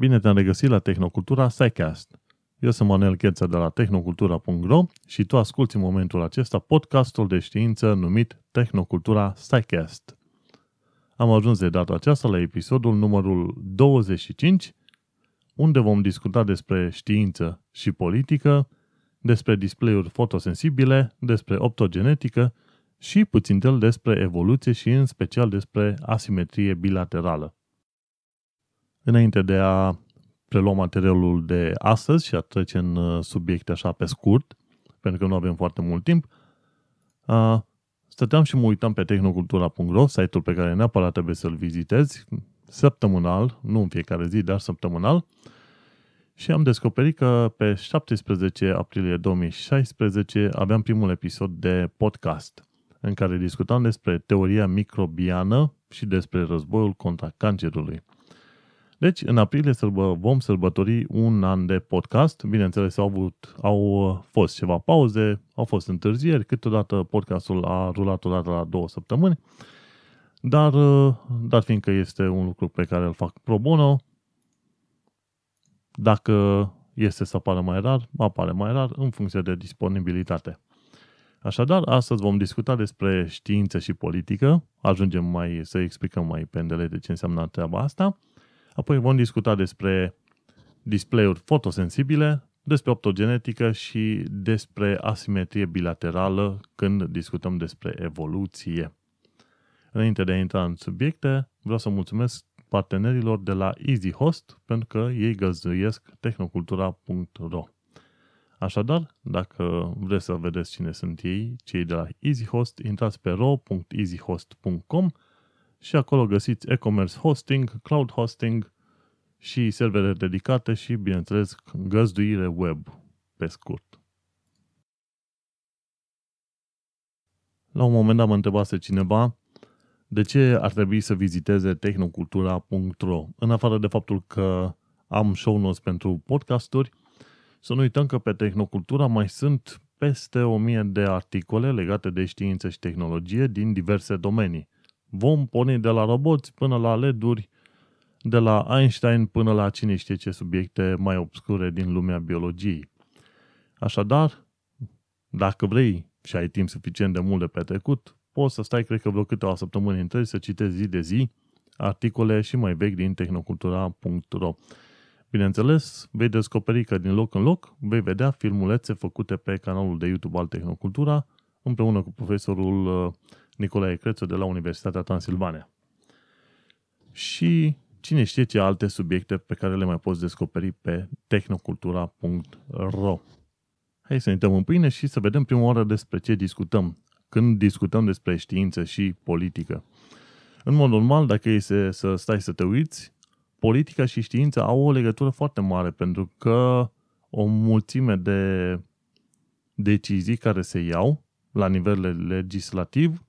Bine te-am regăsit la Tehnocultura SciCast. Eu sunt Manuel Cheța de la tehnocultura.ro și tu asculti în momentul acesta podcastul de știință numit Tehnocultura SciCast. Am ajuns de data aceasta la episodul numărul 25, unde vom discuta despre știință și politică, despre display-uri fotosensibile, despre optogenetică și puțin del despre evoluție și în special despre asimetrie bilaterală. Înainte de a prelua materialul de astăzi și a trece în uh, subiecte așa pe scurt, pentru că nu avem foarte mult timp, stăteam și mă uitam pe tehnocultura.ro, site-ul pe care neapărat trebuie să-l vizitezi, săptămânal, nu în fiecare zi, dar săptămânal, și am descoperit că pe 17 aprilie 2016 aveam primul episod de podcast în care discutam despre teoria microbiană și despre războiul contra cancerului. Deci, în aprilie sărbă, vom sărbători un an de podcast. Bineînțeles, au, avut, au fost ceva pauze, au fost întârzieri, câteodată podcastul a rulat o dată la două săptămâni, dar, dar fiindcă este un lucru pe care îl fac pro bono, dacă este să apară mai rar, apare mai rar în funcție de disponibilitate. Așadar, astăzi vom discuta despre știință și politică, ajungem mai să explicăm mai pendele de ce înseamnă treaba asta, apoi vom discuta despre display-uri fotosensibile, despre optogenetică și despre asimetrie bilaterală când discutăm despre evoluție. Înainte de a intra în subiecte, vreau să mulțumesc partenerilor de la EasyHost pentru că ei găzduiesc tehnocultura.ro. Așadar, dacă vreți să vedeți cine sunt ei, cei de la EasyHost, intrați pe ro.easyhost.com și acolo găsiți e-commerce hosting, cloud hosting și servere dedicate și, bineînțeles, găzduire web, pe scurt. La un moment dat mă întrebase cineva de ce ar trebui să viziteze tehnocultura.ro. În afară de faptul că am show notes pentru podcasturi, să nu uităm că pe Tehnocultura mai sunt peste o mie de articole legate de știință și tehnologie din diverse domenii. Vom porni de la roboți până la LED-uri, de la Einstein până la cine știe ce subiecte mai obscure din lumea biologiei. Așadar, dacă vrei și ai timp suficient de mult de petrecut, poți să stai, cred că vreo câteva săptămâni întregi, să citezi zi de zi articole și mai vechi din tehnocultura.ro. Bineînțeles, vei descoperi că din loc în loc vei vedea filmulețe făcute pe canalul de YouTube al Tehnocultura împreună cu profesorul uh, Nicolae Crețu de la Universitatea Transilvania. Și cine știe ce alte subiecte pe care le mai poți descoperi pe tehnocultura.ro Hai să intrăm în pâine și să vedem prima oară despre ce discutăm când discutăm despre știință și politică. În mod normal, dacă e să, să stai să te uiți, politica și știința au o legătură foarte mare pentru că o mulțime de decizii care se iau la nivel legislativ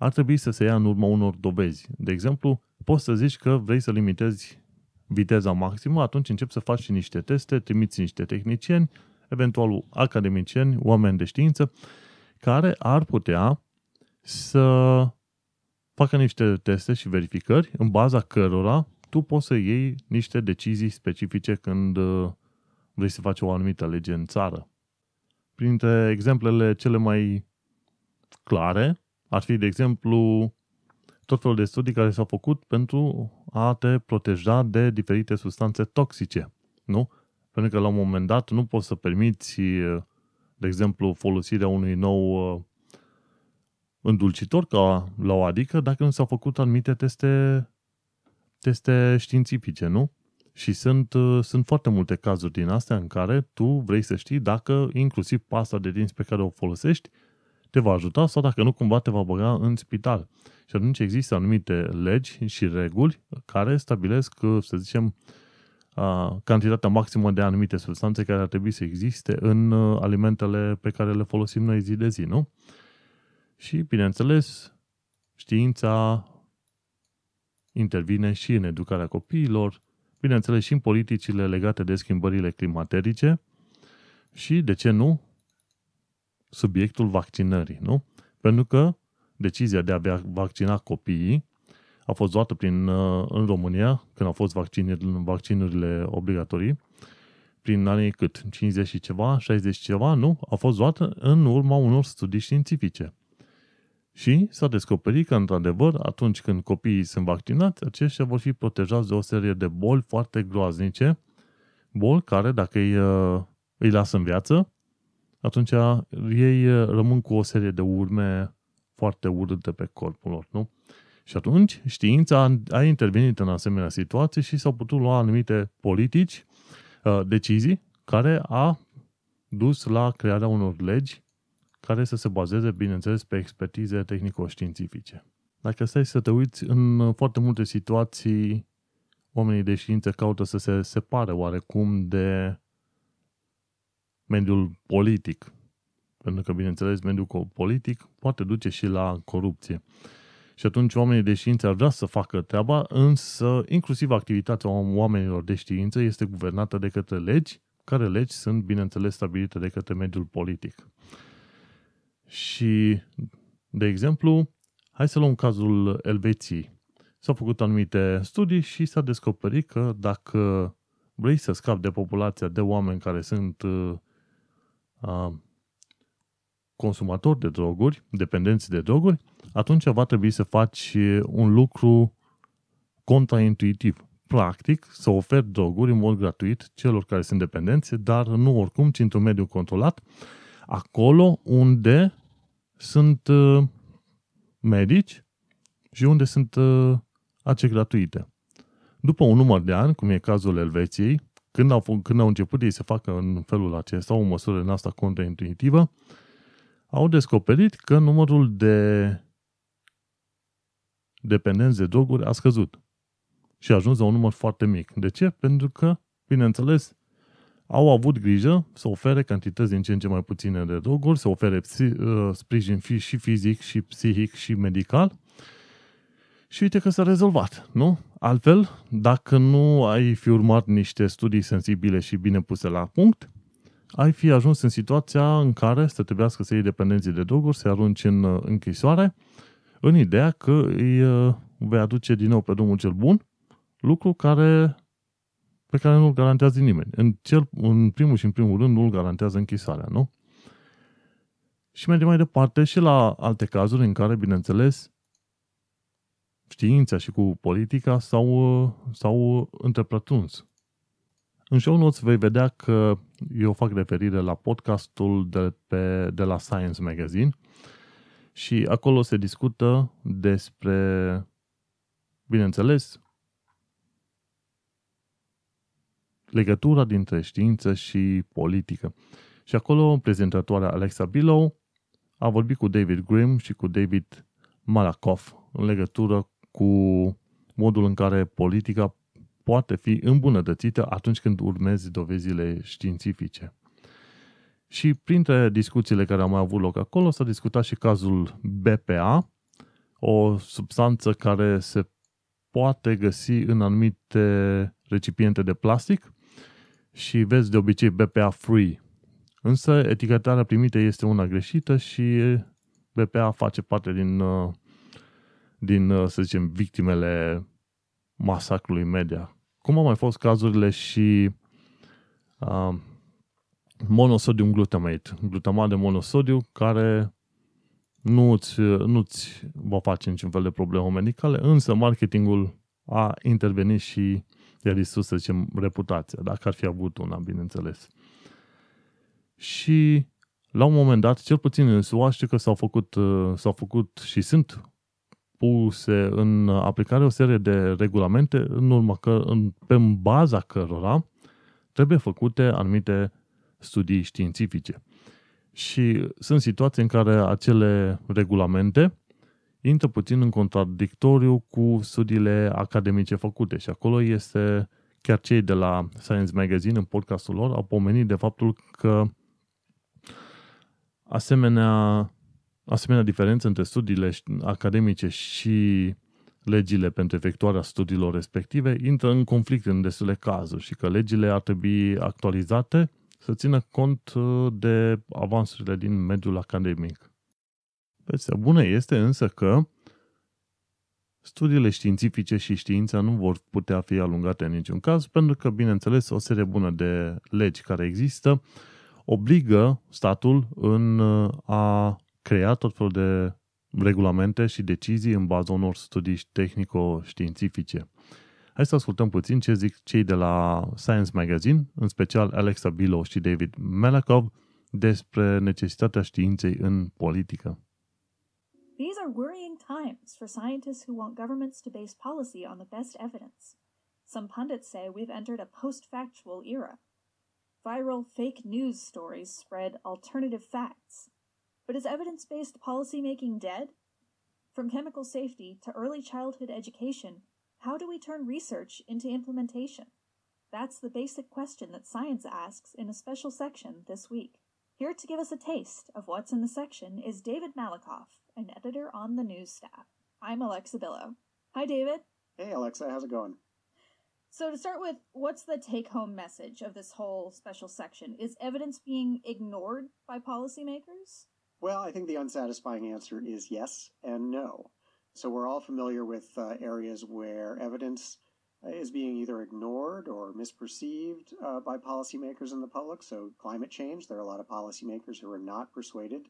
ar trebui să se ia în urma unor dovezi. De exemplu, poți să zici că vrei să limitezi viteza maximă, atunci începi să faci și niște teste, trimiți niște tehnicieni, eventual academicieni, oameni de știință, care ar putea să facă niște teste și verificări în baza cărora tu poți să iei niște decizii specifice când uh, vrei să faci o anumită lege în țară. Printre exemplele cele mai clare ar fi, de exemplu, tot felul de studii care s-au făcut pentru a te proteja de diferite substanțe toxice. Nu? Pentru că la un moment dat nu poți să permiți, de exemplu, folosirea unui nou uh, îndulcitor ca la o adică dacă nu s-au făcut anumite teste teste științifice, nu? Și sunt, uh, sunt foarte multe cazuri din astea în care tu vrei să știi dacă inclusiv pasta de dinți pe care o folosești te va ajuta sau dacă nu cumva te va băga în spital. Și atunci există anumite legi și reguli care stabilesc, uh, să zicem, cantitatea maximă de anumite substanțe care ar trebui să existe în uh, alimentele pe care le folosim noi zi de zi, nu? Și, bineînțeles, știința intervine și în educarea copiilor, bineînțeles și în politicile legate de schimbările climaterice și, de ce nu, subiectul vaccinării, nu? Pentru că decizia de a vaccina copiii a fost luată prin, uh, în România, când au fost vaccinurile, vaccinurile obligatorii, prin anii cât? 50 și ceva, 60 și ceva, nu? A fost luată în urma unor studii științifice. Și s-a descoperit că, într-adevăr, atunci când copiii sunt vaccinați, aceștia vor fi protejați de o serie de boli foarte groaznice, boli care, dacă îi, uh, îi lasă în viață, atunci ei uh, rămân cu o serie de urme foarte urâte pe corpul lor, nu? Și atunci știința a intervenit în asemenea situații și s-au putut lua anumite politici, uh, decizii, care a dus la crearea unor legi care să se bazeze, bineînțeles, pe expertize tehnico-științifice. Dacă stai să te uiți, în foarte multe situații, oamenii de știință caută să se separe oarecum de mediul politic. Pentru că, bineînțeles, mediul politic poate duce și la corupție. Și atunci oamenii de știință ar vrea să facă treaba, însă inclusiv activitatea oamenilor de știință este guvernată de către legi, care legi sunt, bineînțeles, stabilite de către mediul politic. Și, de exemplu, hai să luăm cazul Elveției. S-au făcut anumite studii și s-a descoperit că dacă vrei să scapi de populația de oameni care sunt uh, uh, consumatori de droguri, dependenți de droguri, atunci va trebui să faci un lucru contraintuitiv. Practic, să oferi droguri în mod gratuit celor care sunt dependenți, dar nu oricum, ci într-un mediu controlat, acolo unde sunt uh, medici și unde sunt uh, ace gratuite. După un număr de ani, cum e cazul Elveției, când au, când au început ei să facă în felul acesta o măsură în asta contraintuitivă, au descoperit că numărul de dependenți de droguri a scăzut și a ajuns la un număr foarte mic. De ce? Pentru că, bineînțeles, au avut grijă să ofere cantități din ce în ce mai puține de droguri, să ofere uh, sprijin și fizic, și psihic, și medical. Și uite că s-a rezolvat, nu? Altfel, dacă nu ai fi urmat niște studii sensibile și bine puse la punct, ai fi ajuns în situația în care să trebuiască să iei dependenții de droguri, să arunci în uh, închisoare, în ideea că îi uh, vei aduce din nou pe drumul cel bun, lucru care pe care nu-l garantează nimeni. În, cel, în primul și în primul rând nu-l garantează închisarea, nu? Și mergem mai departe și la alte cazuri în care, bineînțeles, știința și cu politica s-au, s-au întrepătruns. În show notes vei vedea că eu fac referire la podcastul de, pe, de la Science Magazine și acolo se discută despre, bineînțeles, legătura dintre știință și politică. Și acolo prezentatoarea Alexa Billow a vorbit cu David Grimm și cu David Malakoff în legătură cu modul în care politica poate fi îmbunătățită atunci când urmezi dovezile științifice. Și printre discuțiile care au mai avut loc acolo s-a discutat și cazul BPA, o substanță care se poate găsi în anumite recipiente de plastic și vezi de obicei BPA free. Însă etichetarea primită este una greșită și BPA face parte din, uh, din uh, să zicem, victimele masacrului media. Cum au mai fost cazurile și uh, monosodium glutamate, glutamat de monosodiu, care nu-ți, nu-ți va face niciun fel de probleme medicale, însă marketingul a intervenit și i-a distrus, să zicem, reputația, dacă ar fi avut una, bineînțeles. Și la un moment dat, cel puțin în SUA, știu că s-au făcut, uh, s-au făcut și sunt puse în aplicare o serie de regulamente în urmă că, în, pe baza cărora trebuie făcute anumite studii științifice. Și sunt situații în care acele regulamente intră puțin în contradictoriu cu studiile academice făcute și acolo este chiar cei de la Science Magazine în podcastul lor au pomenit de faptul că asemenea, asemenea diferență între studiile academice și legile pentru efectuarea studiilor respective intră în conflict în destule cazuri și că legile ar trebui actualizate să țină cont uh, de avansurile din mediul academic. Vestea bună este însă că studiile științifice și știința nu vor putea fi alungate în niciun caz, pentru că, bineînțeles, o serie bună de legi care există obligă statul în a crea tot felul de regulamente și decizii în baza unor studii tehnico-științifice. Hai să ascultăm puțin ce zic cei de la Science Magazine, în special Alexa Bilo și David Melakov, despre necesitatea științei în politică. These are worrying times for scientists who want governments to base policy on the best evidence. Some pundits say we've entered a post factual era. Viral fake news stories spread alternative facts. But is evidence based policymaking dead? From chemical safety to early childhood education, how do we turn research into implementation? That's the basic question that science asks in a special section this week. Here to give us a taste of what's in the section is David Malakoff, an editor on the news staff. I'm Alexa Billow. Hi, David. Hey, Alexa, how's it going? So, to start with, what's the take home message of this whole special section? Is evidence being ignored by policymakers? Well, I think the unsatisfying answer is yes and no. So, we're all familiar with uh, areas where evidence is being either ignored or misperceived uh, by policymakers and the public. So, climate change, there are a lot of policymakers who are not persuaded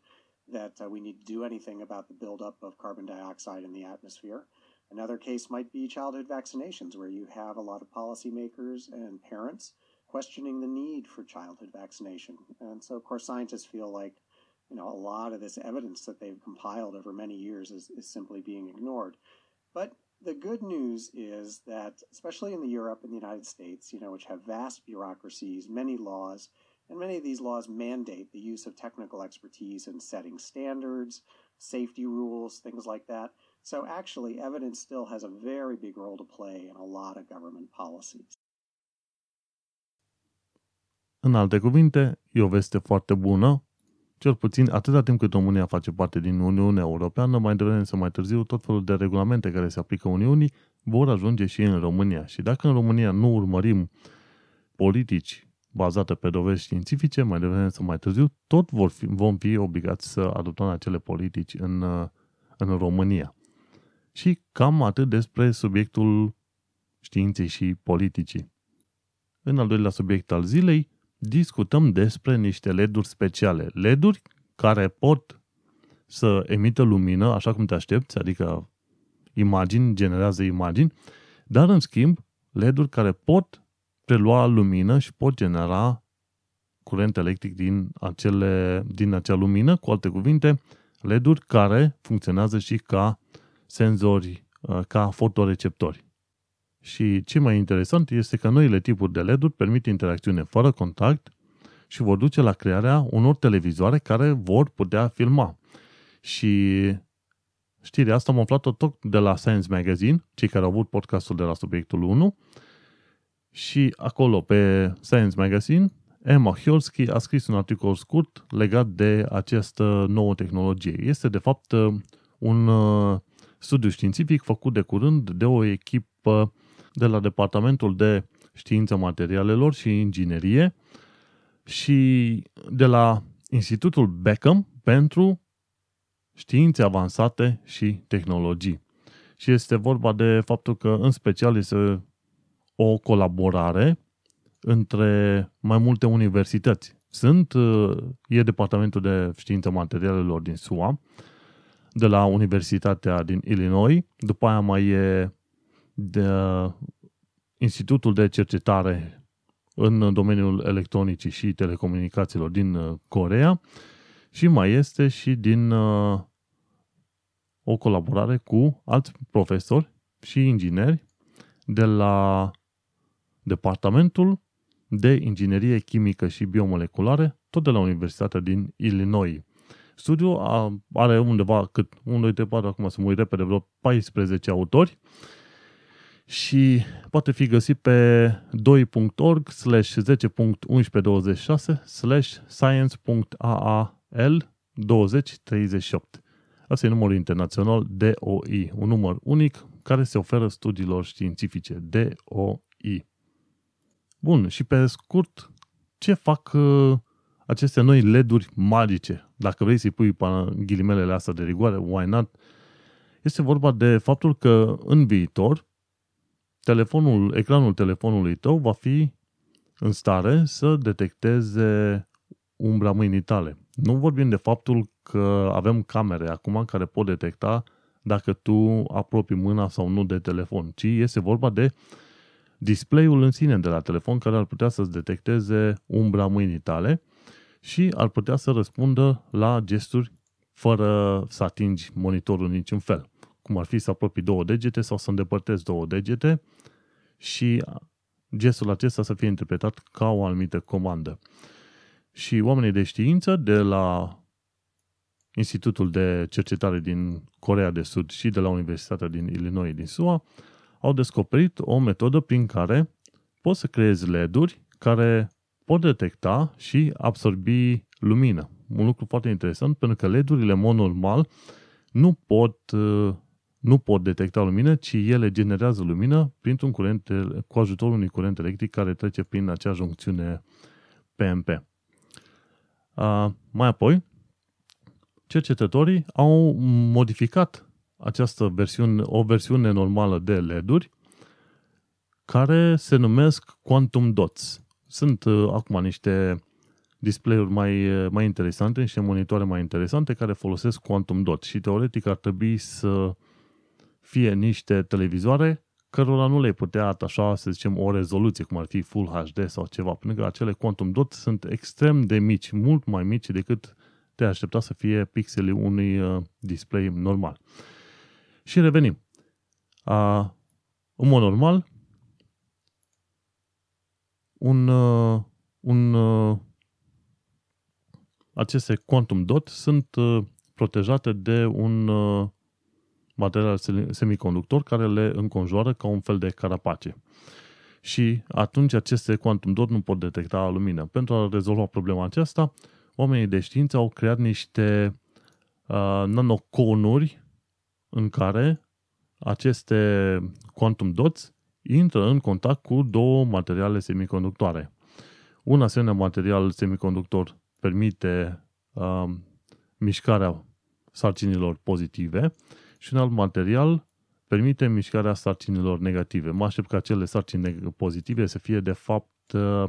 that uh, we need to do anything about the buildup of carbon dioxide in the atmosphere. Another case might be childhood vaccinations, where you have a lot of policymakers and parents questioning the need for childhood vaccination. And so, of course, scientists feel like you know a lot of this evidence that they've compiled over many years is, is simply being ignored. But the good news is that, especially in the Europe and the United States, you know, which have vast bureaucracies, many laws, and many of these laws mandate the use of technical expertise in setting standards, safety rules, things like that. So actually, evidence still has a very big role to play in a lot of government policies. În alte cuvinte, e o veste foarte bună Cel puțin atâta timp cât România face parte din Uniunea Europeană, mai devreme sau mai târziu, tot felul de regulamente care se aplică Uniunii vor ajunge și în România. Și dacă în România nu urmărim politici bazate pe dovezi științifice, mai devreme sau mai târziu, tot vor fi, vom fi obligați să adoptăm acele politici în, în România. Și cam atât despre subiectul științei și politicii. În al doilea subiect al zilei, discutăm despre niște LED-uri speciale. LED-uri care pot să emită lumină, așa cum te aștepți, adică imagini, generează imagini, dar în schimb LED-uri care pot prelua lumină și pot genera curent electric din, acele, din acea lumină, cu alte cuvinte, LED-uri care funcționează și ca senzori, ca fotoreceptori. Și ce mai interesant este că noile tipuri de LED-uri permit interacțiune fără contact și vor duce la crearea unor televizoare care vor putea filma. Și știrea asta am aflat-o tot de la Science Magazine, cei care au avut podcastul de la subiectul 1, și acolo pe Science Magazine, Emma Hjolski a scris un articol scurt legat de această nouă tehnologie. Este de fapt un uh, studiu științific făcut de curând de o echipă de la Departamentul de Știință Materialelor și Inginerie și de la Institutul Beckham pentru științe avansate și tehnologii. Și este vorba de faptul că în special este o colaborare între mai multe universități. Sunt, e Departamentul de Știință Materialelor din SUA, de la Universitatea din Illinois, după aia mai e de Institutul de Cercetare în domeniul electronicii și telecomunicațiilor din uh, Corea și mai este și din uh, o colaborare cu alți profesori și ingineri de la Departamentul de Inginerie Chimică și Biomoleculare, tot de la Universitatea din Illinois. Studiul are undeva cât, 1, 2, 3, 4, acum să mă uit repede, vreo 14 autori și poate fi găsit pe 2.org slash 10.1126 slash science.aal 2038. Asta e numărul internațional DOI, un număr unic care se oferă studiilor științifice, DOI. Bun, și pe scurt, ce fac uh, aceste noi LED-uri magice? Dacă vrei să-i pui ghilimele astea de rigoare, why not? Este vorba de faptul că în viitor telefonul, ecranul telefonului tău va fi în stare să detecteze umbra mâinii tale. Nu vorbim de faptul că avem camere acum care pot detecta dacă tu apropii mâna sau nu de telefon, ci este vorba de display-ul în sine de la telefon care ar putea să-ți detecteze umbra mâinii tale și ar putea să răspundă la gesturi fără să atingi monitorul în niciun fel. Cum ar fi să apropii două degete sau să îndepărtezi două degete și gestul acesta să fie interpretat ca o anumită comandă. Și oamenii de știință de la Institutul de Cercetare din Corea de Sud și de la Universitatea din Illinois din SUA au descoperit o metodă prin care poți să creezi LED-uri care pot detecta și absorbi lumină. Un lucru foarte interesant, pentru că LED-urile, în mod normal, nu pot, uh, nu pot detecta lumină, ci ele generează lumină printr-un curent, cu ajutorul unui curent electric care trece prin acea juncțiune PMP. Uh, mai apoi, cercetătorii au modificat această versiune, o versiune normală de LED-uri care se numesc Quantum Dots. Sunt uh, acum niște display-uri mai, mai interesante, niște monitoare mai interesante care folosesc Quantum Dot și teoretic ar trebui să fie niște televizoare cărora nu le putea atașa, să zicem, o rezoluție, cum ar fi Full HD sau ceva, pentru că acele Quantum Dot sunt extrem de mici, mult mai mici decât te aștepta să fie pixelii unui uh, display normal. Și revenim. A, în mod normal, un, uh, un uh, aceste quantum dot sunt uh, protejate de un uh, material semiconductor care le înconjoară ca un fel de carapace. Și atunci aceste quantum dot nu pot detecta lumină. Pentru a rezolva problema aceasta, oamenii de știință au creat niște uh, nanoconuri în care aceste quantum dots intră în contact cu două materiale semiconductoare. Un asemenea material semiconductor permite uh, mișcarea sarcinilor pozitive și un alt material permite mișcarea sarcinilor negative. Mă aștept ca acele sarcini pozitive să fie de fapt uh,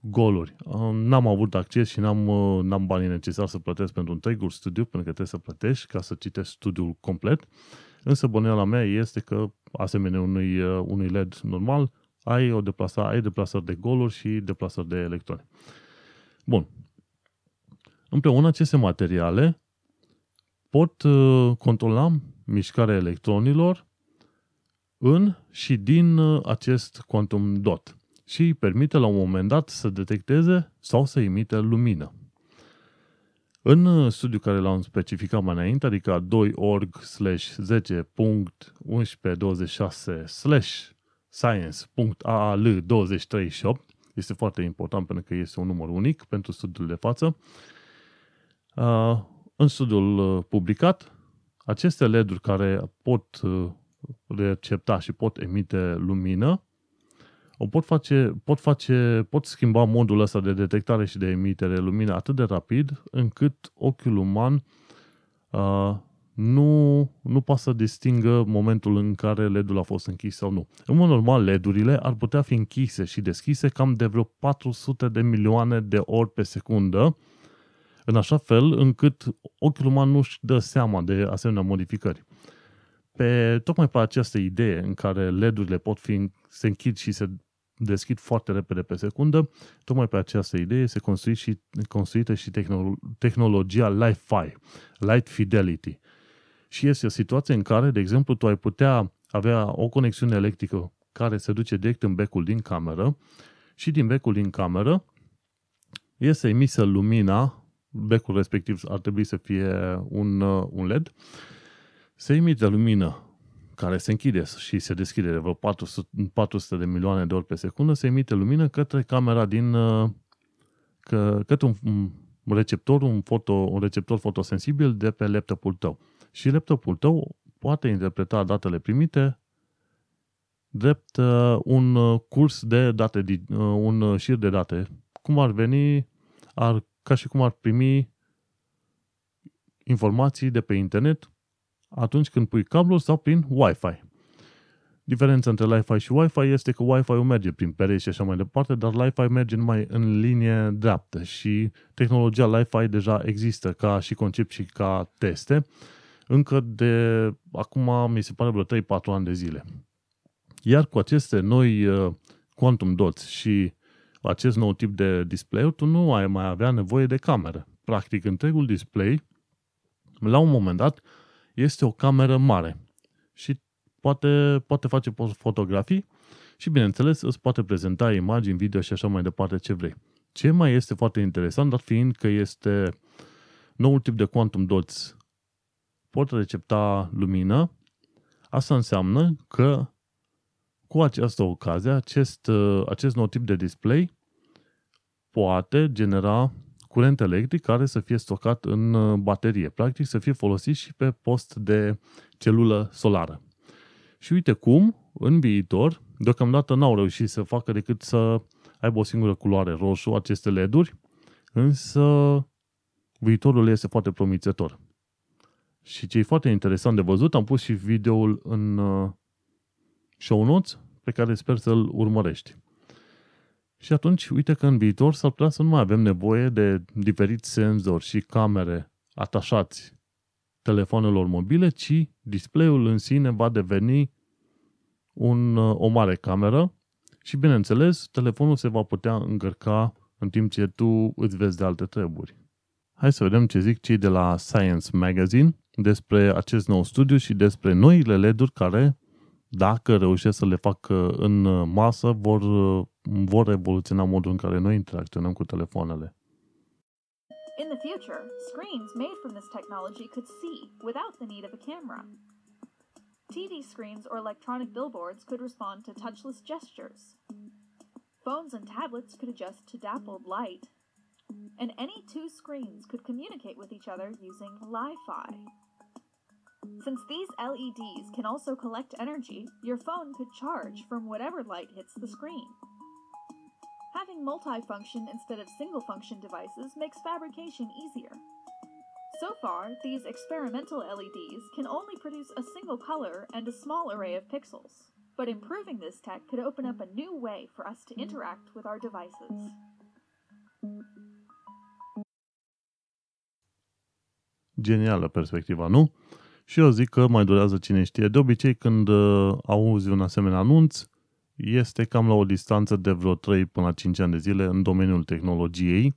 goluri. Uh, n-am avut acces și n-am, uh, n-am banii necesari să plătesc pentru întregul studiu, pentru că trebuie să plătești ca să citești studiul complet. Însă băneala mea este că, asemenea unui, uh, unui LED normal, ai o deplasare, ai deplasări de goluri și deplasări de electroni. Bun. Împreună aceste materiale pot uh, controla mișcarea electronilor în și din uh, acest quantum dot și îi permite la un moment dat să detecteze sau să imite lumină. În uh, studiul care l-am specificat mai înainte, adică 2org slash 10.1126 slash science.aal 2038, este foarte important pentru că este un număr unic pentru studiul de față, în studiul uh, publicat, aceste LED-uri care pot uh, recepta și pot emite lumină, o pot face, pot face, pot schimba modul ăsta de detectare și de emitere lumină atât de rapid încât ochiul uman uh, nu, nu poate să distingă momentul în care LED-ul a fost închis sau nu. În mod normal, LED-urile ar putea fi închise și deschise cam de vreo 400 de milioane de ori pe secundă, în așa fel încât ochiul uman nu-și dă seama de asemenea modificări. Pe, tocmai pe această idee în care LED-urile pot fi, se închid și se deschid foarte repede pe secundă, tocmai pe această idee se construit și, construită și tehnolo- tehnologia Li-Fi, Light Fidelity. Și este o situație în care, de exemplu, tu ai putea avea o conexiune electrică care se duce direct în becul din cameră și din becul din cameră este emisă lumina becul respectiv ar trebui să fie un, uh, un LED, se emite lumină care se închide și se deschide de vreo 400, 400 de milioane de ori pe secundă, se emite lumină către camera din uh, că, către un receptor, un, foto, un receptor fotosensibil de pe laptopul tău. Și laptopul tău poate interpreta datele primite drept uh, un curs de date, un șir de date. Cum ar veni, ar ca și cum ar primi informații de pe internet atunci când pui cablul sau prin Wi-Fi. Diferența între Li-Fi și Wi-Fi este că Wi-Fi-ul merge prin pereți și așa mai departe, dar Li-Fi merge numai în linie dreaptă și tehnologia Li-Fi deja există ca și concept și ca teste încă de acum, mi se pare, vreo 3-4 ani de zile. Iar cu aceste noi uh, quantum dots și acest nou tip de display tu nu ai mai avea nevoie de cameră. Practic, întregul display, la un moment dat, este o cameră mare și poate, poate face fotografii și, bineînțeles, îți poate prezenta imagini, video și așa mai departe ce vrei. Ce mai este foarte interesant, dar fiind că este noul tip de quantum dots pot recepta lumină, asta înseamnă că cu această ocazie, acest, acest nou tip de display poate genera curent electric care să fie stocat în baterie, practic să fie folosit și pe post de celulă solară. Și uite cum, în viitor, deocamdată n-au reușit să facă decât să aibă o singură culoare roșu aceste LED-uri, însă viitorul este foarte promițător. Și ce e foarte interesant de văzut, am pus și videoul în uh, show notes pe care sper să-l urmărești. Și atunci, uite că în viitor s-ar putea să nu mai avem nevoie de diferiți senzori și camere atașați telefonelor mobile, ci display-ul în sine va deveni un, o mare cameră și, bineînțeles, telefonul se va putea încărca în timp ce tu îți vezi de alte treburi. Hai să vedem ce zic cei de la Science Magazine despre acest nou studiu și despre noile LED-uri care, dacă reușesc să le în uh, masă, vor, uh, vor revoluționa modul în care noi interacționăm cu telefoanele. In the future, screens made from this technology could see without the need of a camera. TV screens or electronic billboards could respond to touchless gestures. Phones and tablets could adjust to dappled light. And any two screens could communicate with each other using Li Fi. Since these LEDs can also collect energy, your phone could charge from whatever light hits the screen. Having multifunction instead of single function devices makes fabrication easier. So far, these experimental LEDs can only produce a single color and a small array of pixels. But improving this tech could open up a new way for us to interact with our devices. Genială perspectiva, nu? Și eu zic că mai durează cine știe. De obicei, când uh, auzi un asemenea anunț, este cam la o distanță de vreo 3 până la 5 ani de zile în domeniul tehnologiei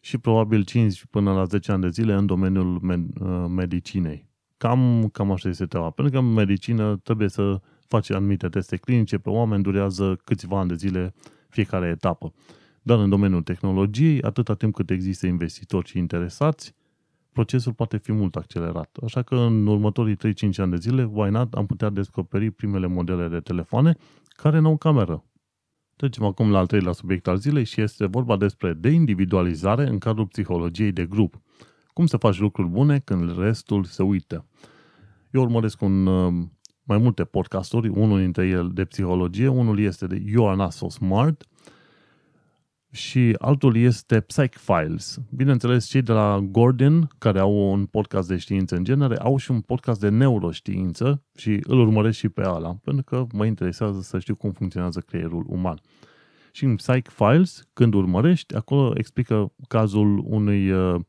și probabil 5 până la 10 ani de zile în domeniul med- uh, medicinei. Cam, cam așa este treaba. Pentru că în medicină trebuie să faci anumite teste clinice pe oameni, durează câțiva ani de zile fiecare etapă. Dar în domeniul tehnologiei, atâta timp cât există investitori și interesați, procesul poate fi mult accelerat. Așa că în următorii 3-5 ani de zile, why not, am putea descoperi primele modele de telefoane care nu au cameră. Trecem acum la al treilea subiect al zilei și este vorba despre deindividualizare în cadrul psihologiei de grup. Cum să faci lucruri bune când restul se uită. Eu urmăresc un, uh, mai multe podcasturi, unul dintre ele de psihologie, unul este de You Are Not So Smart – și altul este Psych Files. Bineînțeles, cei de la Gordon, care au un podcast de știință în genere, au și un podcast de neuroștiință și îl urmăresc și pe ala, pentru că mă interesează să știu cum funcționează creierul uman. Și în Psych Files, când urmărești, acolo explică cazul unui uh,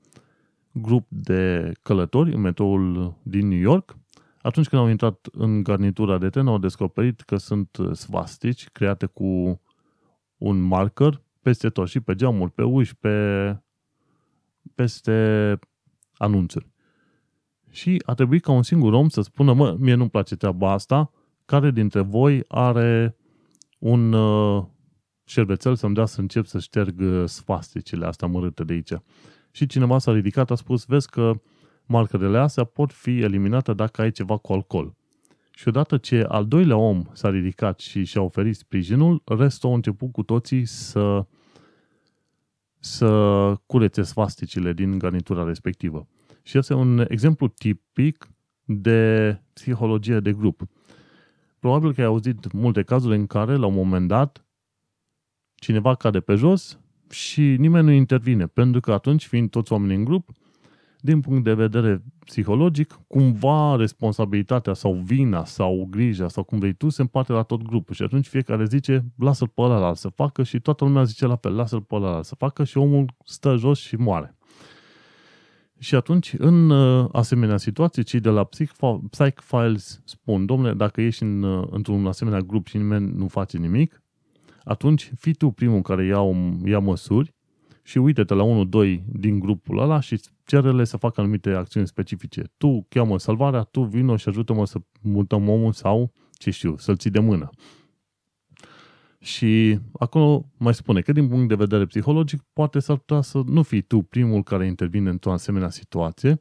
grup de călători în metroul din New York. Atunci când au intrat în garnitura de tren, au descoperit că sunt svastici create cu un marker peste tot, și pe geamuri, pe uși, pe, peste anunțuri. Și a trebuit ca un singur om să spună, mă, mie nu-mi place treaba asta, care dintre voi are un uh, șervețel să-mi dea să încep să șterg uh, sfasticile astea mărâte de aici. Și cineva s-a ridicat, a spus, vezi că markerele astea pot fi eliminate dacă ai ceva cu alcool. Și odată ce al doilea om s-a ridicat și și-a oferit sprijinul, restul au început cu toții să să curețe svasticile din garnitura respectivă. Și este un exemplu tipic de psihologie de grup. Probabil că ai auzit multe cazuri în care, la un moment dat, cineva cade pe jos și nimeni nu intervine, pentru că atunci, fiind toți oameni în grup, din punct de vedere psihologic, cumva responsabilitatea sau vina sau grija sau cum vrei tu se împarte la tot grupul și atunci fiecare zice lasă-l pe ăla să facă și toată lumea zice la fel, lasă-l pe ăla să facă și omul stă jos și moare. Și atunci, în uh, asemenea situații, cei de la Psych Files spun, domnule, dacă ești în, uh, într-un asemenea grup și nimeni nu face nimic, atunci fii tu primul care ia, ia măsuri și uite-te la unul, doi din grupul ăla și cere să facă anumite acțiuni specifice. Tu cheamă salvarea, tu vină și ajută-mă să mutăm omul sau, ce știu, să-l ții de mână. Și acolo mai spune că din punct de vedere psihologic poate s-ar putea să nu fii tu primul care intervine într-o asemenea situație,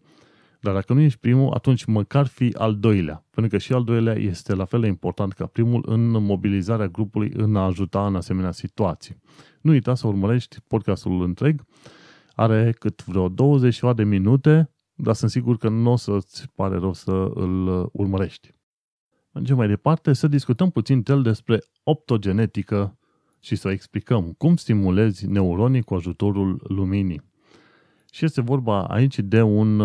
dar dacă nu ești primul, atunci măcar fi al doilea. Pentru că și al doilea este la fel de important ca primul în mobilizarea grupului în a ajuta în asemenea situații. Nu uita să urmărești podcastul întreg. Are cât vreo 20 de minute, dar sunt sigur că nu o să-ți pare rău să îl urmărești. Mergem mai departe să discutăm puțin tel despre optogenetică și să explicăm cum stimulezi neuronii cu ajutorul luminii. Și este vorba aici de un,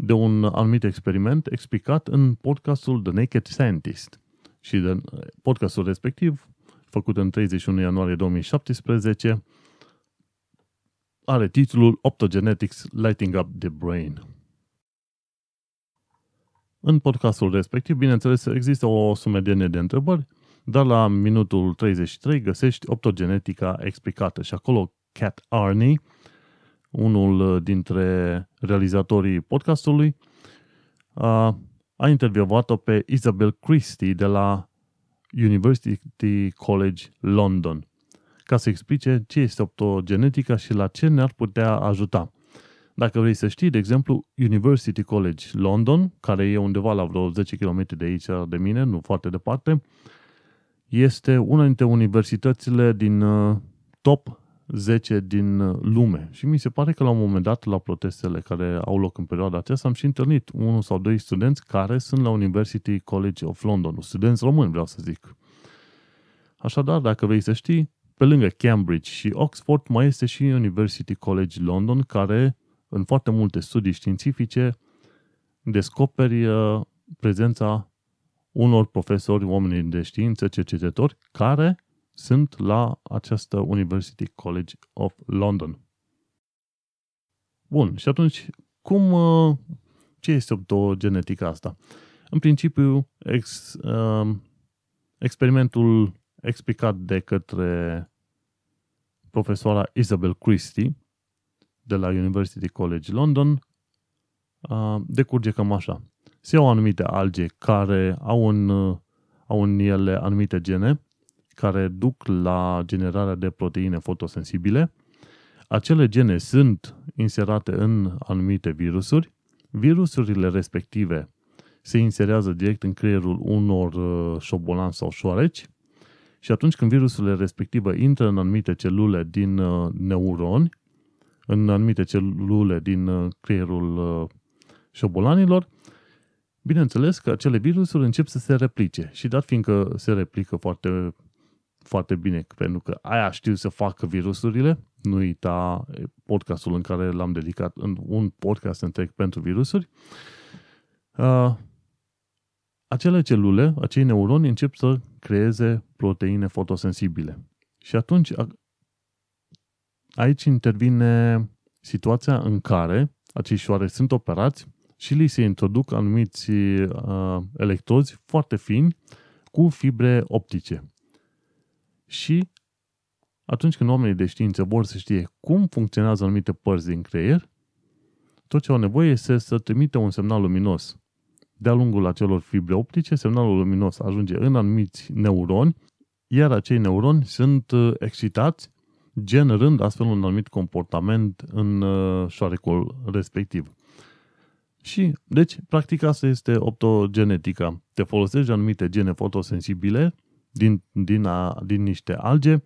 de un anumit experiment explicat în podcastul The Naked Scientist. Și de podcastul respectiv, făcut în 31 ianuarie 2017, are titlul Optogenetics Lighting Up the Brain. În podcastul respectiv, bineînțeles, există o sumedenie de întrebări, dar la minutul 33 găsești optogenetica explicată și acolo Cat Arney, unul dintre realizatorii podcastului, a, a intervievat-o pe Isabel Christie de la University College London ca să explice ce este optogenetica și la ce ne-ar putea ajuta. Dacă vrei să știi, de exemplu, University College London, care e undeva la vreo 10 km de aici de mine, nu foarte departe, este una dintre universitățile din uh, top 10 din uh, lume. Și mi se pare că la un moment dat, la protestele care au loc în perioada aceasta, am și întâlnit unul sau doi studenți care sunt la University College of London, studenți români, vreau să zic. Așadar, dacă vrei să știi, pe lângă Cambridge și Oxford mai este și University College London, care în foarte multe studii științifice descoperi uh, prezența unor profesori, oameni de știință, cercetători, care sunt la această University College of London. Bun, și atunci, cum, uh, ce este optogenetica asta? În principiu, ex, uh, experimentul explicat de către profesoara Isabel Christie de la University College London decurge cam așa. Se iau anumite alge care au în, au în ele anumite gene care duc la generarea de proteine fotosensibile. Acele gene sunt inserate în anumite virusuri. Virusurile respective se inserează direct în creierul unor șobolani sau șoareci și atunci când virusurile respective intră în anumite celule din neuroni, în anumite celule din uh, creierul uh, șobolanilor, bineînțeles că acele virusuri încep să se replice. Și dat fiindcă se replică foarte, foarte bine, pentru că aia știu să facă virusurile, nu uita podcastul în care l-am dedicat, în un podcast întreg pentru virusuri, uh, acele celule, acei neuroni încep să creeze proteine fotosensibile. Și atunci Aici intervine situația în care acești șoare sunt operați și li se introduc anumiți uh, electrozi foarte fini cu fibre optice. Și atunci când oamenii de știință vor să știe cum funcționează anumite părți din creier, tot ce au nevoie este să trimită un semnal luminos. De-a lungul acelor fibre optice, semnalul luminos ajunge în anumiți neuroni, iar acei neuroni sunt uh, excitați generând astfel un anumit comportament în uh, șoarecul respectiv. Și, deci, practic asta este optogenetica. Te folosești anumite gene fotosensibile din, din, a, din niște alge,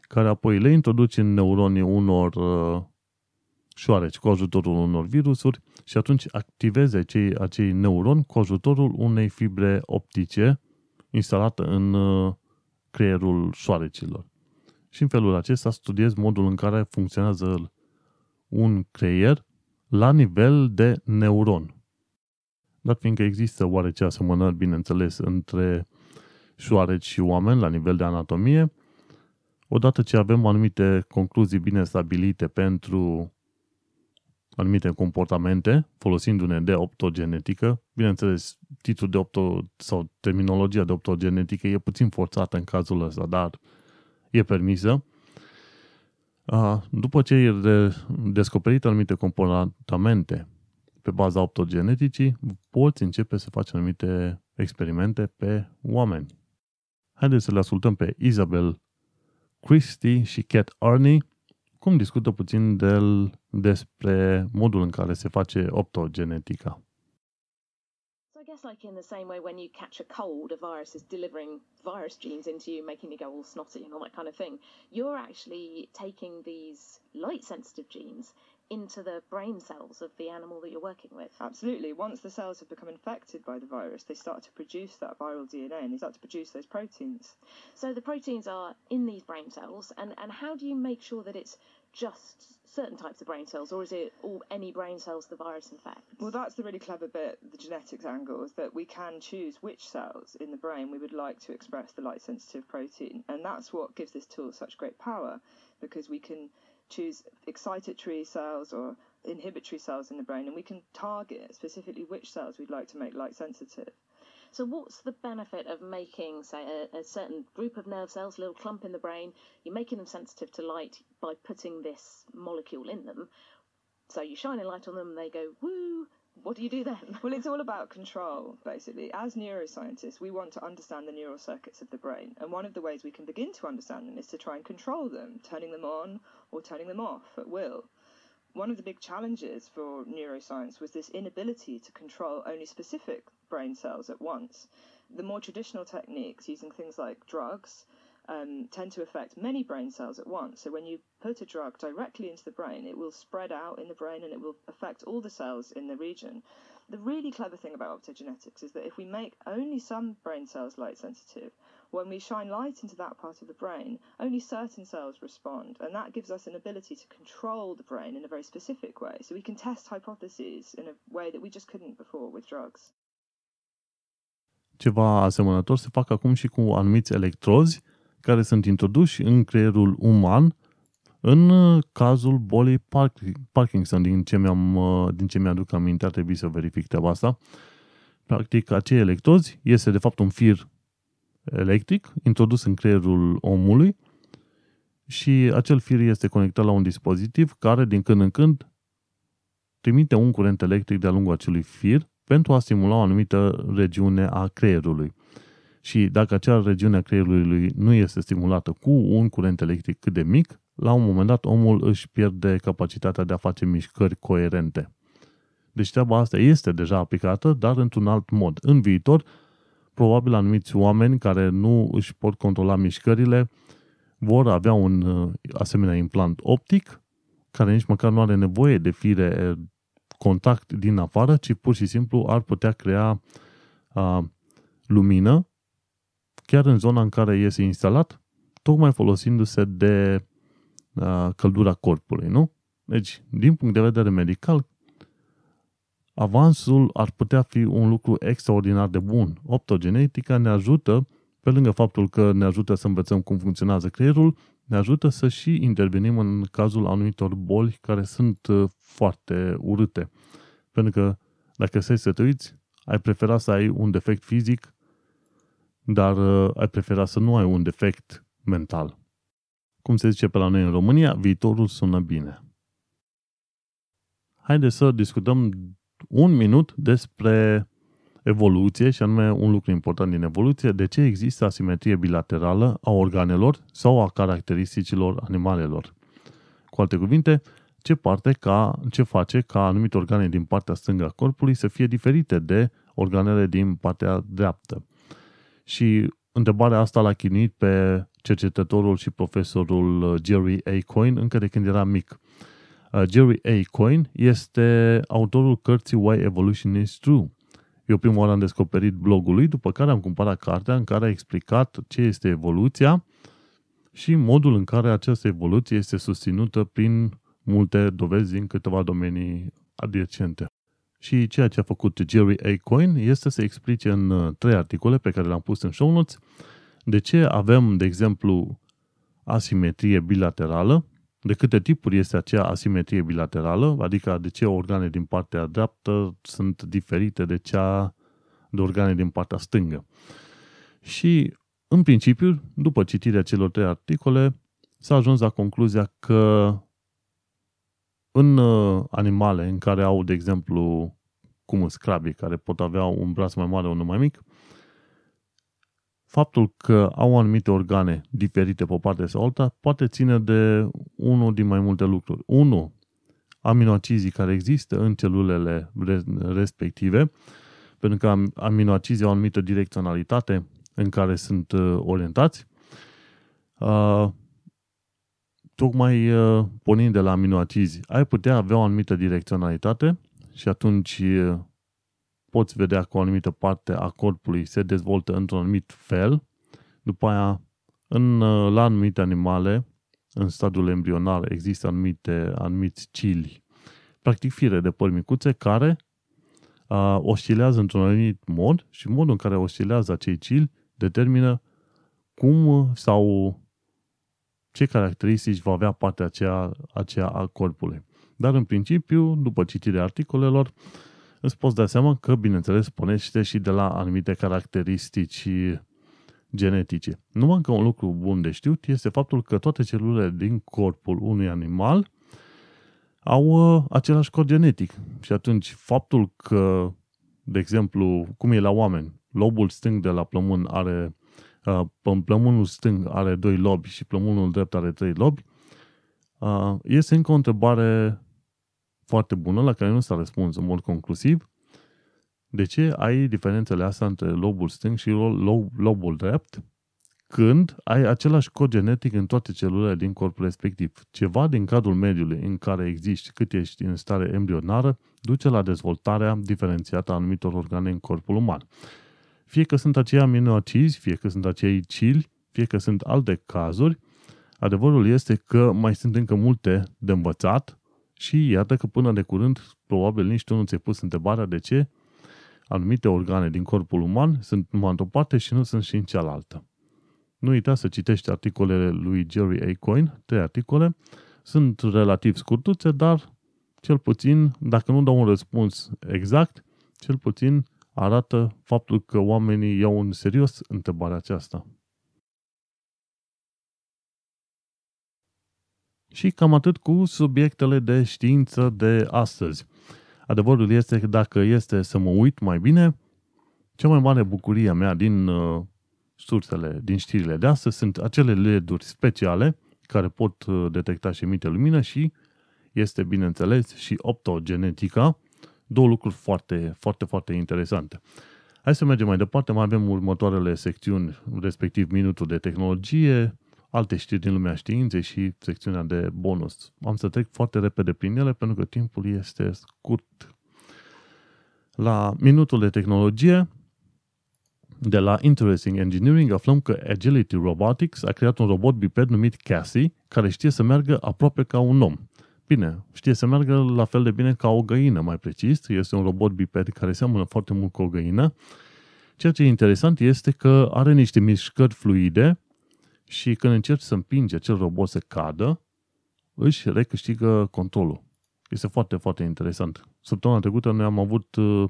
care apoi le introduci în neuronii unor uh, șoareci cu ajutorul unor virusuri și atunci activezi acei, acei neuroni cu ajutorul unei fibre optice instalată în uh, creierul șoarecilor. Și în felul acesta studiez modul în care funcționează un creier la nivel de neuron. Dat fiindcă există oarece asemănări, bineînțeles, între șoareci și oameni la nivel de anatomie, odată ce avem anumite concluzii bine stabilite pentru anumite comportamente, folosindu-ne de optogenetică. Bineînțeles, titlul de opto sau terminologia de optogenetică e puțin forțată în cazul ăsta, dar e permisă. După ce e descoperit anumite comportamente pe baza optogeneticii, poți începe să faci anumite experimente pe oameni. Haideți să le ascultăm pe Isabel Christie și Cat Arney, cum discută puțin de, despre modul în care se face optogenetica. So I guess like in the same way when you catch a cold, a virus is delivering virus genes into you, making you go all snotty and all that kind of thing. You're actually taking these light sensitive genes into the brain cells of the animal that you're working with. Absolutely. Once the cells have become infected by the virus, they start to produce that viral DNA and they start to produce those proteins. So the proteins are in these brain cells, and, and how do you make sure that it's just certain types of brain cells, or is it all any brain cells the virus infects? Well, that's the really clever bit, the genetics angle, is that we can choose which cells in the brain we would like to express the light sensitive protein. And that's what gives this tool such great power, because we can choose excitatory cells or inhibitory cells in the brain, and we can target specifically which cells we'd like to make light sensitive. So, what's the benefit of making, say, a, a, certain group of nerve cells, a little clump in the brain? You're making them sensitive to light by putting this molecule in them. So, you shine a light on them, they go, woo, what do you do then? Well, it's all about control, basically. As neuroscientists, we want to understand the neural circuits of the brain. And one of the ways we can begin to understand them is to try and control them, turning them on or turning them off at will. One of the big challenges for neuroscience was this inability to control only specific brain cells at once. The more traditional techniques, using things like drugs, um, tend to affect many brain cells at once. So when you put a drug directly into the brain, it will spread out in the brain and it will affect all the cells in the region. The really clever thing about optogenetics is that if we make only some brain cells light sensitive, when we shine light into that part of the brain, only certain cells respond, and that gives us an ability to control the brain in a very specific way. So we can test hypotheses in a way that we just couldn't before with drugs. Ceva asemănător se fac acum și cu anumiți electrozi care sunt introduși în creierul uman în uh, cazul bolii Parkinson, din ce, mi-am, uh, din ce mi-aduc aminte, ar trebui să verific treaba asta. Practic, acei electrozi este de fapt un fir electric introdus în creierul omului și acel fir este conectat la un dispozitiv care din când în când trimite un curent electric de-a lungul acelui fir pentru a stimula o anumită regiune a creierului. Și dacă acea regiune a creierului nu este stimulată cu un curent electric cât de mic, la un moment dat omul își pierde capacitatea de a face mișcări coerente. Deci treaba asta este deja aplicată, dar într-un alt mod. În viitor, probabil anumiți oameni care nu își pot controla mișcările vor avea un uh, asemenea implant optic care nici măcar nu are nevoie de fire contact din afară, ci pur și simplu ar putea crea a, lumină chiar în zona în care este instalat, tocmai folosindu-se de a, căldura corpului, nu? Deci, din punct de vedere medical, avansul ar putea fi un lucru extraordinar de bun. Optogenetica ne ajută, pe lângă faptul că ne ajută să învățăm cum funcționează creierul, ne ajută să și intervenim în cazul anumitor boli care sunt uh, foarte urâte. Pentru că dacă stai să te uiți, ai prefera să ai un defect fizic, dar uh, ai prefera să nu ai un defect mental. Cum se zice pe la noi în România, viitorul sună bine. Haideți să discutăm un minut despre evoluție și anume un lucru important din evoluție, de ce există asimetrie bilaterală a organelor sau a caracteristicilor animalelor. Cu alte cuvinte, ce, parte ca, ce face ca anumite organe din partea stângă a corpului să fie diferite de organele din partea dreaptă. Și întrebarea asta l-a chinuit pe cercetătorul și profesorul Jerry A. Coyne încă de când era mic. Uh, Jerry A. Coyne este autorul cărții Why Evolution is True. Eu prima oară am descoperit blogul lui, după care am cumpărat cartea în care a explicat ce este evoluția și modul în care această evoluție este susținută prin multe dovezi în câteva domenii adiacente. Și ceea ce a făcut Jerry A. Coyne este să explice în uh, trei articole pe care le-am pus în show notes de ce avem, de exemplu, asimetrie bilaterală, de câte tipuri este acea asimetrie bilaterală, adică de ce organe din partea dreaptă sunt diferite de cea de organe din partea stângă. Și, în principiu, după citirea celor trei articole, s-a ajuns la concluzia că în uh, animale în care au, de exemplu, cum scrabii, care pot avea un braț mai mare, unul mai mic, faptul că au anumite organe diferite pe o parte sau alta poate ține de unul din mai multe lucruri. Unu, aminoacizii care există în celulele respective, pentru că aminoacizii au o anumită direcționalitate în care sunt uh, orientați. Uh, tocmai uh, pornind de la aminoacizi, ai putea avea o anumită direcționalitate și atunci poți vedea că o anumită parte a corpului se dezvoltă într-un anumit fel, după aia în, la anumite animale, în stadiul embrionar, există anumite, anumiți cili, practic fire de păr micuțe, care uh, oscilează într-un anumit mod și modul în care oscilează acei cili determină cum sau ce caracteristici va avea partea aceea, aceea a corpului. Dar în principiu, după citirea articolelor, îți poți da seama că, bineînțeles, pornește și de la anumite caracteristici genetice. Numai că un lucru bun de știut este faptul că toate celulele din corpul unui animal au uh, același cod genetic. Și atunci faptul că, de exemplu, cum e la oameni, lobul stâng de la plămân are uh, plămânul stâng are doi lobi și plămânul drept are trei lobi, uh, este încă o întrebare foarte bună la care nu s-a răspuns în mod conclusiv. De ce ai diferențele astea între lobul stâng și lobul drept când ai același cod genetic în toate celulele din corpul respectiv? Ceva din cadrul mediului în care existi cât ești în stare embrionară duce la dezvoltarea diferențiată a anumitor organe în corpul uman. Fie că sunt acei aminoacizi, fie că sunt acei cili, fie că sunt alte cazuri, adevărul este că mai sunt încă multe de învățat și iată că până de curând, probabil nici tu nu ți-ai pus întrebarea de ce anumite organe din corpul uman sunt numai într-o parte și nu sunt și în cealaltă. Nu uita să citești articolele lui Jerry A. Coyne, trei articole, sunt relativ scurtuțe, dar cel puțin, dacă nu dau un răspuns exact, cel puțin arată faptul că oamenii iau în serios întrebarea aceasta. Și cam atât cu subiectele de știință de astăzi. Adevărul este că dacă este să mă uit mai bine, cea mai mare bucurie mea din uh, sursele, din știrile de astăzi sunt acele LED-uri speciale care pot uh, detecta și emite lumină și este, bineînțeles, și optogenetica, două lucruri foarte, foarte, foarte interesante. Hai să mergem mai departe, mai avem următoarele secțiuni, respectiv minutul de tehnologie, alte știri din lumea științei și secțiunea de bonus. Am să trec foarte repede prin ele pentru că timpul este scurt. La minutul de tehnologie, de la Interesting Engineering, aflăm că Agility Robotics a creat un robot biped numit Cassie, care știe să meargă aproape ca un om. Bine, știe să meargă la fel de bine ca o găină, mai precis. Este un robot biped care seamănă foarte mult cu o găină. Ceea ce e interesant este că are niște mișcări fluide și când încerci să împingi acel robot să cadă, își recâștigă controlul. Este foarte, foarte interesant. Săptămâna trecută noi am avut uh,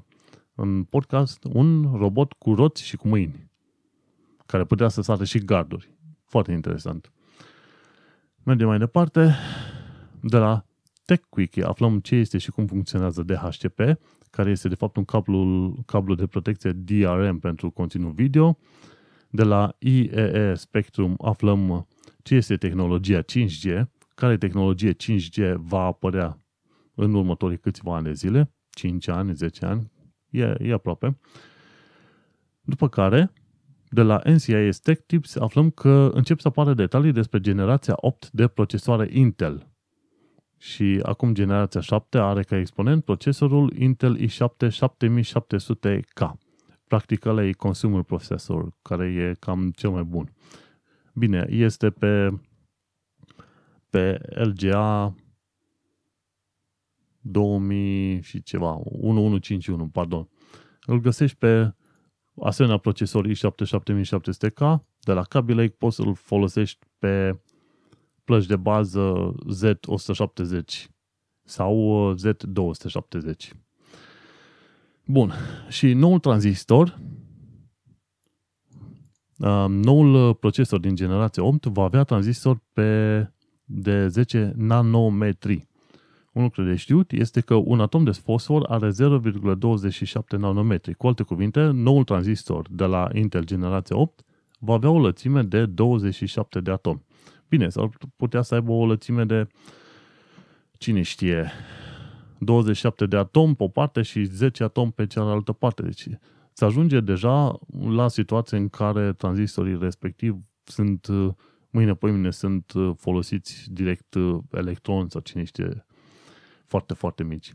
în podcast un robot cu roți și cu mâini, care putea să sară și garduri. Foarte interesant. Mergem mai departe. De la TechQuickie aflăm ce este și cum funcționează DHCP, care este de fapt un cablu, cablu de protecție DRM pentru conținut video. De la IEE Spectrum aflăm ce este tehnologia 5G, care tehnologie 5G va apărea în următorii câțiva ani de zile, 5 ani, 10 ani, e, e aproape. După care, de la NCIS Tech Tips aflăm că încep să apară detalii despre generația 8 de procesoare Intel, și acum generația 7 are ca exponent procesorul Intel i7 7700K. Practic ăla e consumer procesor, care e cam cel mai bun. Bine, este pe, pe LGA 2000 și ceva, 1151, pardon. Îl găsești pe asemenea procesor i7-7700K, de la Kaby Lake poți să-l folosești pe plăci de bază Z170 sau uh, Z270. Bun. Și noul tranzistor, uh, noul procesor din generație 8 va avea tranzistor pe de 10 nanometri. Un lucru de știut este că un atom de fosfor are 0,27 nanometri. Cu alte cuvinte, noul tranzistor de la Intel generație 8 va avea o lățime de 27 de atomi. Bine, s-ar putea să aibă o lățime de, cine știe, 27 de atomi pe o parte și 10 atomi pe cealaltă parte. Deci se ajunge deja la situație în care tranzistorii respectiv sunt, mâine pe mâine sunt folosiți direct electron sau cine știe, foarte, foarte mici.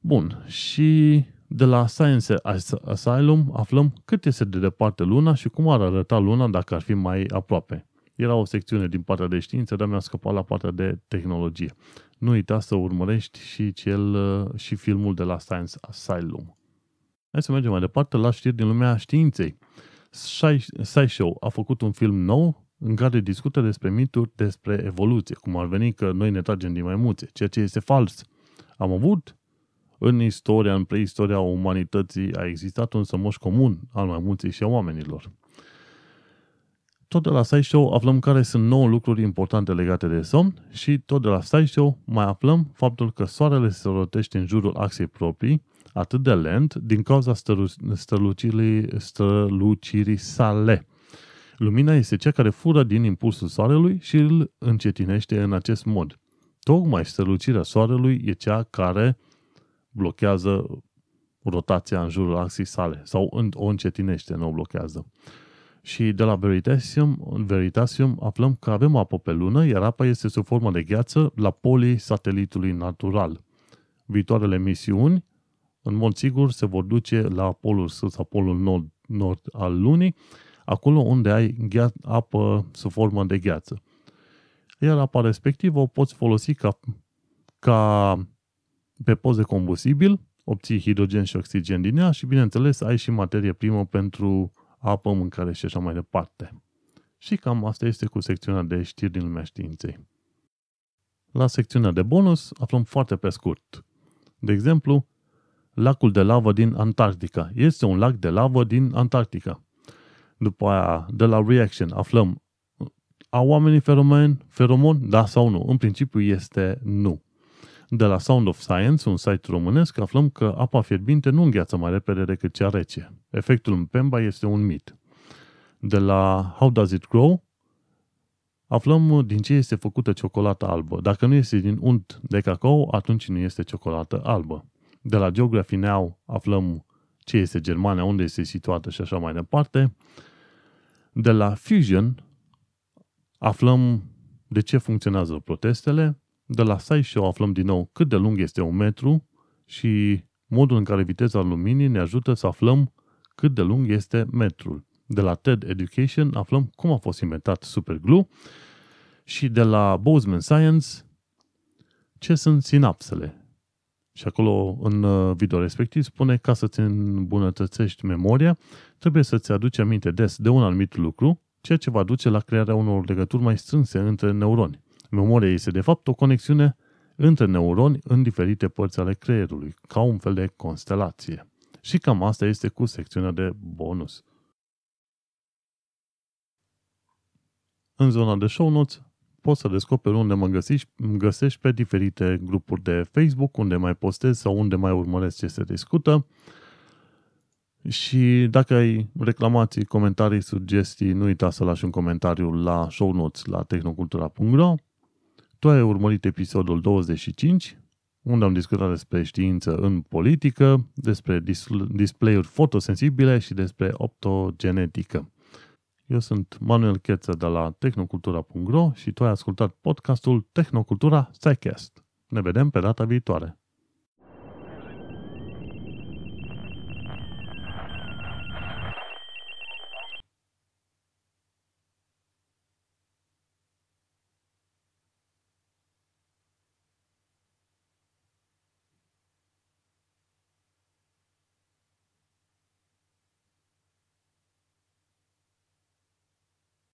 Bun, și de la Science Asylum aflăm cât este de departe Luna și cum ar arăta Luna dacă ar fi mai aproape. Era o secțiune din partea de știință, dar mi-a scăpat la partea de tehnologie. Nu uita să urmărești și, cel, și filmul de la Science Asylum. Hai să mergem mai departe la știri din lumea științei. SciShow a făcut un film nou în care discută despre mituri despre evoluție, cum ar veni că noi ne tragem din maimuțe, ceea ce este fals. Am avut în istoria, în preistoria umanității, a existat un sămoș comun al maimuței și a oamenilor. Tot de la SciShow aflăm care sunt 9 lucruri importante legate de somn și tot de la SciShow mai aflăm faptul că soarele se rotește în jurul axei proprii atât de lent din cauza strălucirii, strălucirii sale. Lumina este cea care fură din impulsul soarelui și îl încetinește în acest mod. Tocmai strălucirea soarelui e cea care blochează rotația în jurul axii sale sau o încetinește, nu o blochează. Și de la Veritasium, Veritasium aflăm că avem apă pe lună, iar apa este sub formă de gheață la polii satelitului natural. Viitoarele misiuni, în mod sigur, se vor duce la polul sud sau polul nord, nord al lunii, acolo unde ai ghea- apă sub formă de gheață. Iar apa respectivă o poți folosi ca, ca pe post de combustibil, obții hidrogen și oxigen din ea și, bineînțeles, ai și materie primă pentru apă, mâncare și așa mai departe. Și cam asta este cu secțiunea de știri din lumea științei. La secțiunea de bonus aflăm foarte pe scurt. De exemplu, lacul de lavă din Antarctica. Este un lac de lavă din Antarctica. După aia, de la Reaction, aflăm au oamenii feromen, feromon, da sau nu? În principiu este nu. De la Sound of Science, un site românesc, aflăm că apa fierbinte nu îngheață mai repede decât cea rece. Efectul în Pemba este un mit. De la How Does It Grow, aflăm din ce este făcută ciocolata albă. Dacă nu este din unt de cacao, atunci nu este ciocolată albă. De la Geography Now aflăm ce este Germania, unde este situată și așa mai departe. De la Fusion aflăm de ce funcționează protestele. De la SciShow aflăm din nou cât de lung este un metru și modul în care viteza luminii ne ajută să aflăm cât de lung este metrul. De la TED Education aflăm cum a fost inventat superglue și de la Bozeman Science ce sunt sinapsele. Și acolo, în uh, video respectiv, spune ca să-ți îmbunătățești memoria, trebuie să-ți aduci aminte des de un anumit lucru, ceea ce va duce la crearea unor legături mai strânse între neuroni. Memoria este, de fapt, o conexiune între neuroni în diferite părți ale creierului, ca un fel de constelație. Și cam asta este cu secțiunea de bonus. În zona de show notes poți să descoperi unde mă găsești, găsești pe diferite grupuri de Facebook, unde mai postez sau unde mai urmăresc ce se discută. Și dacă ai reclamații, comentarii, sugestii, nu uita să lași un comentariu la show notes la tehnocultura.ro tu ai urmărit episodul 25, unde am discutat despre știință în politică, despre display-uri fotosensibile și despre optogenetică. Eu sunt Manuel Cheță de la tehnocultura.ro și tu ai ascultat podcastul Tehnocultura Psycast. Ne vedem pe data viitoare!